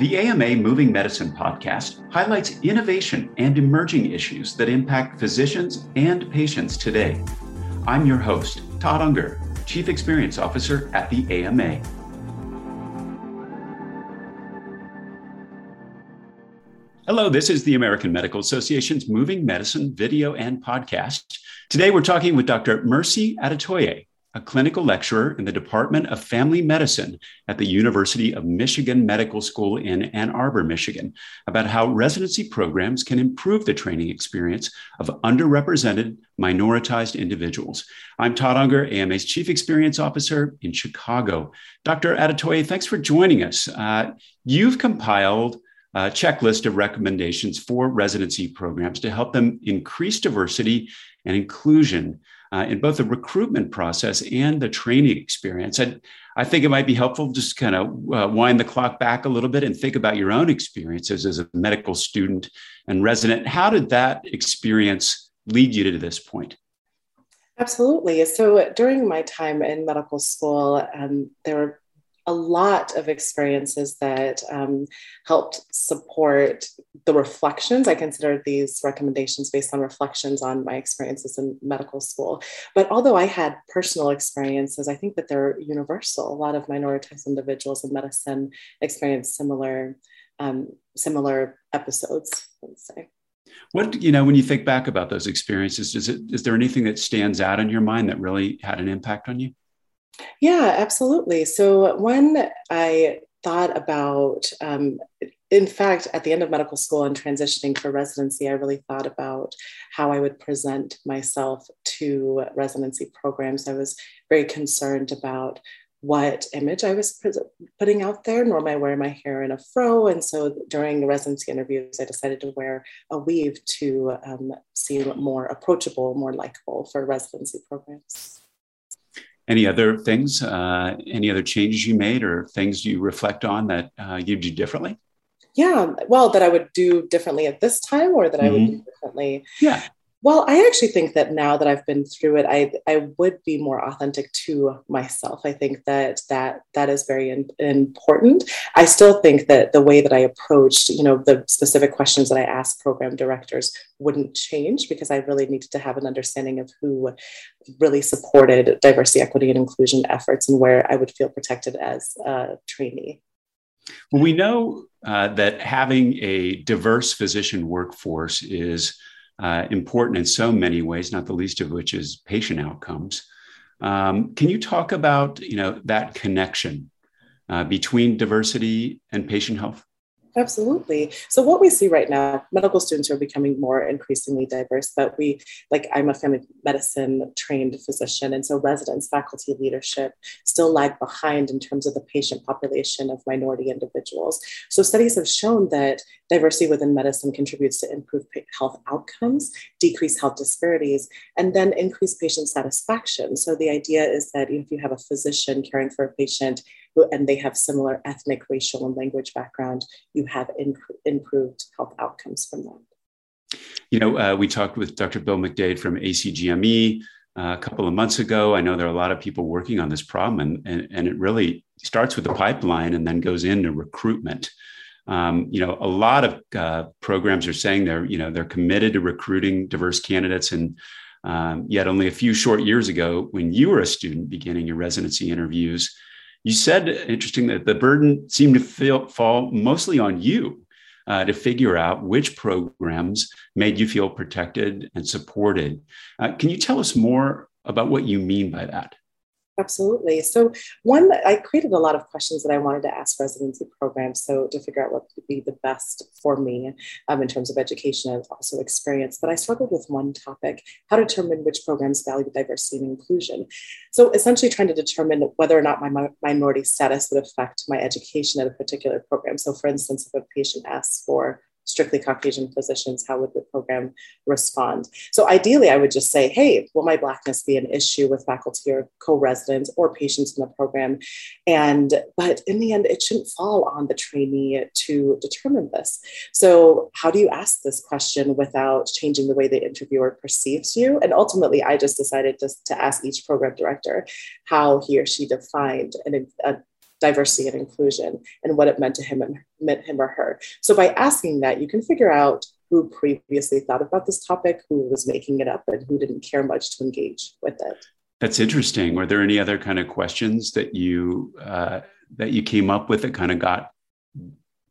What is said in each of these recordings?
The AMA Moving Medicine podcast highlights innovation and emerging issues that impact physicians and patients today. I'm your host, Todd Unger, Chief Experience Officer at the AMA. Hello, this is the American Medical Association's Moving Medicine video and podcast. Today we're talking with Dr. Mercy Adetoye, a clinical lecturer in the Department of Family Medicine at the University of Michigan Medical School in Ann Arbor, Michigan, about how residency programs can improve the training experience of underrepresented minoritized individuals. I'm Todd Unger, AMA's Chief Experience Officer in Chicago. Dr. Adetoye, thanks for joining us. Uh, you've compiled a checklist of recommendations for residency programs to help them increase diversity and inclusion uh, in both the recruitment process and the training experience. And I think it might be helpful just kind of uh, wind the clock back a little bit and think about your own experiences as a medical student and resident. How did that experience lead you to this point? Absolutely. So during my time in medical school, um, there were a lot of experiences that um, helped support the reflections. I consider these recommendations based on reflections on my experiences in medical school. But although I had personal experiences, I think that they're universal. A lot of minoritized individuals in medicine experience similar um, similar episodes. Let's say. What you know when you think back about those experiences, is it is there anything that stands out in your mind that really had an impact on you? Yeah, absolutely. So when I thought about, um, in fact, at the end of medical school and transitioning for residency, I really thought about how I would present myself to residency programs. I was very concerned about what image I was putting out there. Normally, I wear my hair in a fro. And so during the residency interviews, I decided to wear a weave to um, seem more approachable, more likable for residency programs. Any other things, uh, any other changes you made or things you reflect on that uh, you do differently? Yeah, well, that I would do differently at this time or that mm-hmm. I would mm-hmm. do differently. Yeah. Well, I actually think that now that I've been through it, I I would be more authentic to myself. I think that that that is very in, important. I still think that the way that I approached, you know, the specific questions that I asked program directors wouldn't change because I really needed to have an understanding of who really supported diversity, equity, and inclusion efforts and where I would feel protected as a trainee. Well, we know uh, that having a diverse physician workforce is uh, important in so many ways, not the least of which is patient outcomes. Um, can you talk about you know that connection uh, between diversity and patient health? Absolutely. So what we see right now, medical students are becoming more increasingly diverse, but we, like I'm a family medicine trained physician, and so residents, faculty, leadership still lag behind in terms of the patient population of minority individuals. So studies have shown that diversity within medicine contributes to improved health outcomes, decrease health disparities, and then increase patient satisfaction. So the idea is that if you have a physician caring for a patient and they have similar ethnic, racial, and language background, you have improved health outcomes from that. You know, uh, we talked with Dr. Bill McDade from ACGME uh, a couple of months ago. I know there are a lot of people working on this problem, and, and, and it really starts with the pipeline and then goes into recruitment. Um, you know, a lot of uh, programs are saying they're, you know, they're committed to recruiting diverse candidates, and um, yet only a few short years ago, when you were a student beginning your residency interviews, you said, interesting, that the burden seemed to feel, fall mostly on you uh, to figure out which programs made you feel protected and supported. Uh, can you tell us more about what you mean by that? Absolutely. So, one, I created a lot of questions that I wanted to ask residency programs. So, to figure out what would be the best for me um, in terms of education and also experience. But I struggled with one topic how to determine which programs value diversity and inclusion. So, essentially, trying to determine whether or not my minority status would affect my education at a particular program. So, for instance, if a patient asks for strictly Caucasian physicians, how would the program respond? So ideally, I would just say, hey, will my Blackness be an issue with faculty or co-residents or patients in the program? And, but in the end, it shouldn't fall on the trainee to determine this. So how do you ask this question without changing the way the interviewer perceives you? And ultimately, I just decided just to ask each program director how he or she defined an, a, diversity and inclusion and what it meant to him and meant him or her. So by asking that, you can figure out who previously thought about this topic, who was making it up, and who didn't care much to engage with it. That's interesting. Were there any other kind of questions that you uh, that you came up with that kind of got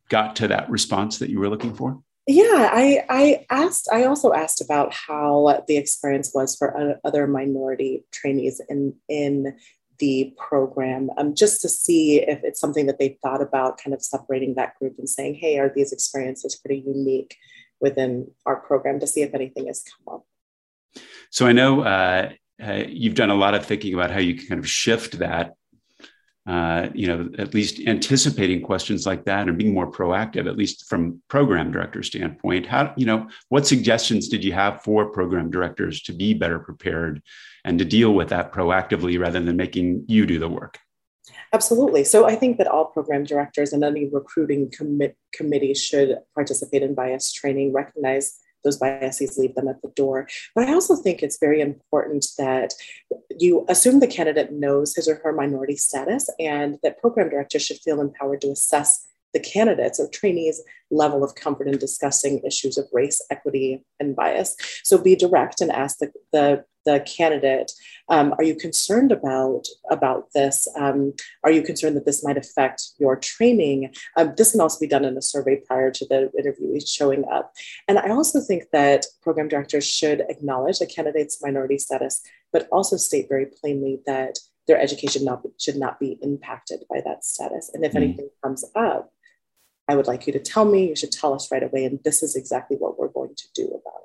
got to that response that you were looking for? Yeah, I, I asked. I also asked about how the experience was for other minority trainees in in the program, um, just to see if it's something that they've thought about, kind of separating that group and saying, "Hey, are these experiences pretty unique within our program?" To see if anything has come up. So I know uh, uh, you've done a lot of thinking about how you can kind of shift that uh, you know, at least anticipating questions like that and being more proactive, at least from program director standpoint. How, you know, what suggestions did you have for program directors to be better prepared and to deal with that proactively rather than making you do the work? Absolutely. So I think that all program directors and any recruiting commit, committee should participate in bias training, recognize those biases, leave them at the door. But I also think it's very important that you assume the candidate knows his or her minority status and that program directors should feel empowered to assess the candidates or trainees level of comfort in discussing issues of race, equity, and bias. So be direct and ask the, the, the candidate, um, are you concerned about, about this? Um, are you concerned that this might affect your training? Um, this can also be done in a survey prior to the interviewee showing up. And I also think that program directors should acknowledge a candidate's minority status, but also state very plainly that their education not, should not be impacted by that status. And if mm. anything comes up, I would like you to tell me. You should tell us right away. And this is exactly what we're going to do about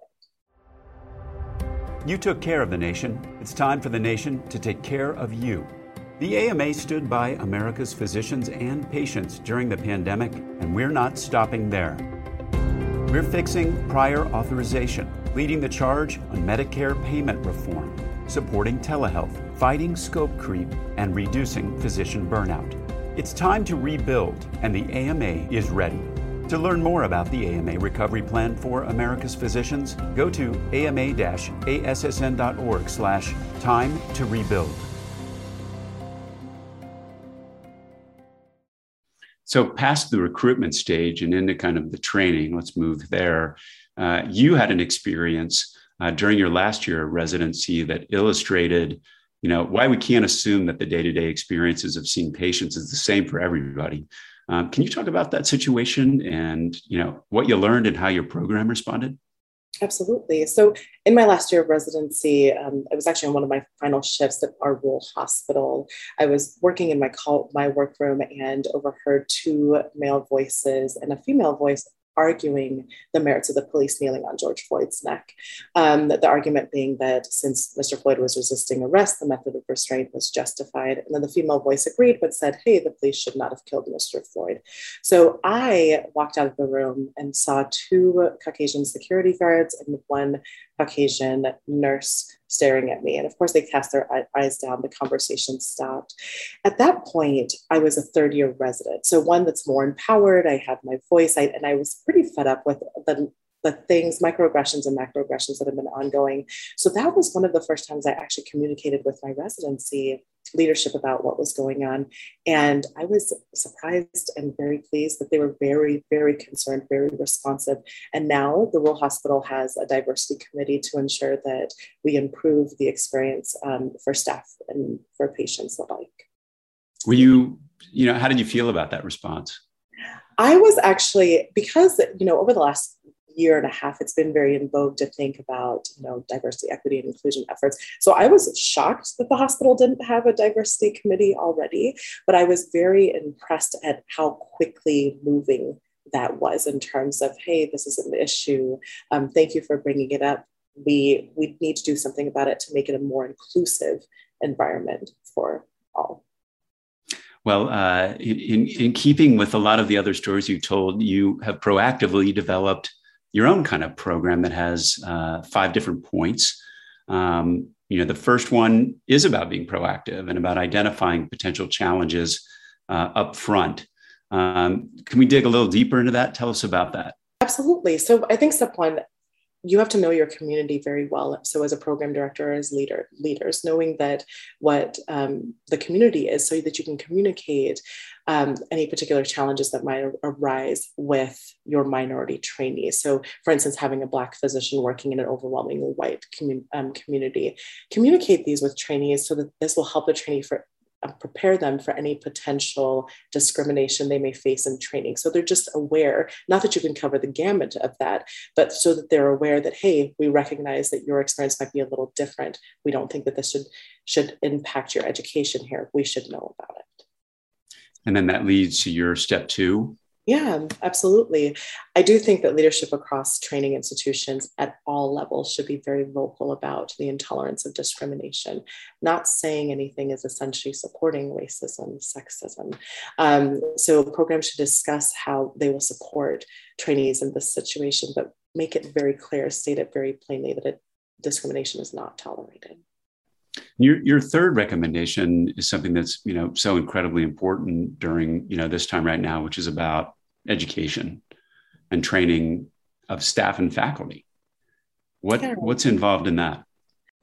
it. You took care of the nation. It's time for the nation to take care of you. The AMA stood by America's physicians and patients during the pandemic, and we're not stopping there. We're fixing prior authorization, leading the charge on Medicare payment reform, supporting telehealth, fighting scope creep, and reducing physician burnout. It's time to rebuild, and the AMA is ready. To learn more about the AMA Recovery Plan for America's Physicians, go to ama-assn.org slash time to rebuild. So past the recruitment stage and into kind of the training, let's move there. Uh, you had an experience uh, during your last year of residency that illustrated you know why we can't assume that the day-to-day experiences of seeing patients is the same for everybody um, can you talk about that situation and you know what you learned and how your program responded Absolutely. So, in my last year of residency, um, I was actually on one of my final shifts at our rural hospital. I was working in my call, my workroom and overheard two male voices and a female voice arguing the merits of the police kneeling on George Floyd's neck. Um, the argument being that since Mr. Floyd was resisting arrest, the method of restraint was justified. And then the female voice agreed, but said, hey, the police should not have killed Mr. Floyd. So I walked out of the room and saw two Caucasian security guards and one Caucasian nurse staring at me. And of course, they cast their eyes down. The conversation stopped. At that point, I was a third year resident. So, one that's more empowered. I had my voice, I, and I was pretty fed up with the the things, microaggressions and macroaggressions that have been ongoing. So that was one of the first times I actually communicated with my residency leadership about what was going on. And I was surprised and very pleased that they were very, very concerned, very responsive. And now the Rural Hospital has a diversity committee to ensure that we improve the experience um, for staff and for patients alike. Were you, you know, how did you feel about that response? I was actually, because, you know, over the last year and a half, it's been very in vogue to think about, you know, diversity, equity, and inclusion efforts. So I was shocked that the hospital didn't have a diversity committee already, but I was very impressed at how quickly moving that was in terms of, hey, this is an issue. Um, thank you for bringing it up. We we need to do something about it to make it a more inclusive environment for all. Well, uh, in, in keeping with a lot of the other stories you told, you have proactively developed your own kind of program that has uh, five different points. Um, you know, the first one is about being proactive and about identifying potential challenges uh, up front. Um, can we dig a little deeper into that? Tell us about that. Absolutely. So I think step one, you have to know your community very well. So as a program director, as leader, leaders, knowing that what um, the community is, so that you can communicate um, any particular challenges that might arise with your minority trainees. So, for instance, having a Black physician working in an overwhelmingly white commun- um, community, communicate these with trainees so that this will help the trainee for Uh, prepare them for any potential discrimination they may face in training. So they're just aware, not that you can cover the gamut of that, but so that they're aware that, hey, we recognize that your experience might be a little different. We don't think that this should should impact your education here. We should know about it. And then that leads to your step two, yeah, absolutely. I do think that leadership across training institutions at all levels should be very vocal about the intolerance of discrimination. Not saying anything is essentially supporting racism, sexism. Um, so programs should discuss how they will support trainees in this situation, but make it very clear, state it very plainly that it, discrimination is not tolerated. Your, your third recommendation is something that's you know so incredibly important during you know this time right now, which is about education and training of staff and faculty. What what's involved in that?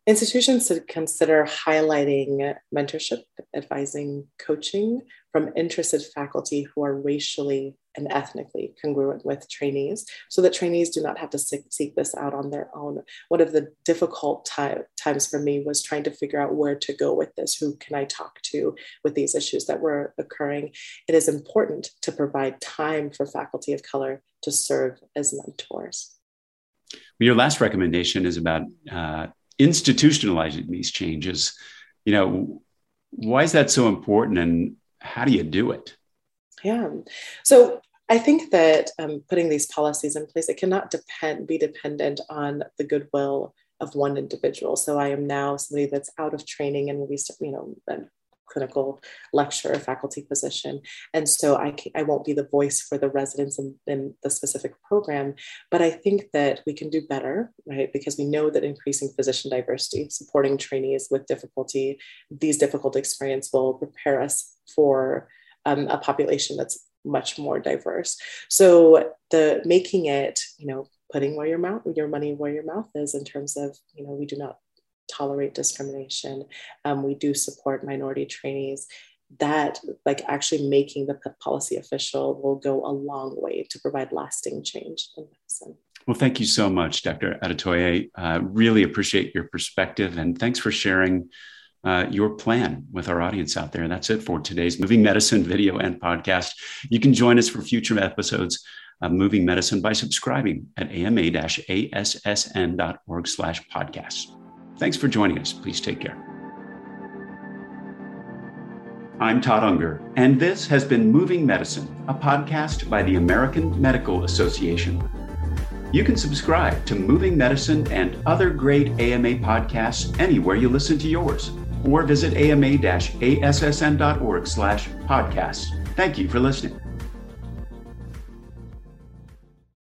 Institutions should consider highlighting mentorship, advising, coaching from interested faculty who are racially and ethnically congruent with trainees so that trainees do not have to seek, this out on their own. One of the difficult time, times for me was trying to figure out where to go with this. Who can I talk to with these issues that were occurring? It is important to provide time for faculty of color to serve as mentors. Your last recommendation is about uh, institutionalizing these changes. You know, why is that so important and how do you do it? Yeah. So I think that um, putting these policies in place, it cannot depend be dependent on the goodwill of one individual. So I am now somebody that's out of training and we, you know, clinical lecturer, faculty position. And so I, I won't be the voice for the residents in, in, the specific program, but I think that we can do better, right? Because we know that increasing physician diversity, supporting trainees with difficulty, these difficult experience will prepare us for um, a population that's much more diverse. So the making it, you know, putting where your mouth, your money where your mouth is in terms of, you know, we do not tolerate discrimination. Um, we do support minority trainees. That, like, actually making the policy official will go a long way to provide lasting change in medicine. Well, thank you so much, Dr. Adetoye. Uh, really appreciate your perspective and thanks for sharing uh, your plan with our audience out there. That's it for today's Moving Medicine video and podcast. You can join us for future episodes of Moving Medicine by subscribing at ama-assn.org slash podcasts. Thanks for joining us. Please take care. I'm Todd Unger, and this has been Moving Medicine, a podcast by the American Medical Association. You can subscribe to Moving Medicine and other great AMA podcasts anywhere you listen to yours or visit ama-assn.org slash podcasts. Thank you for listening.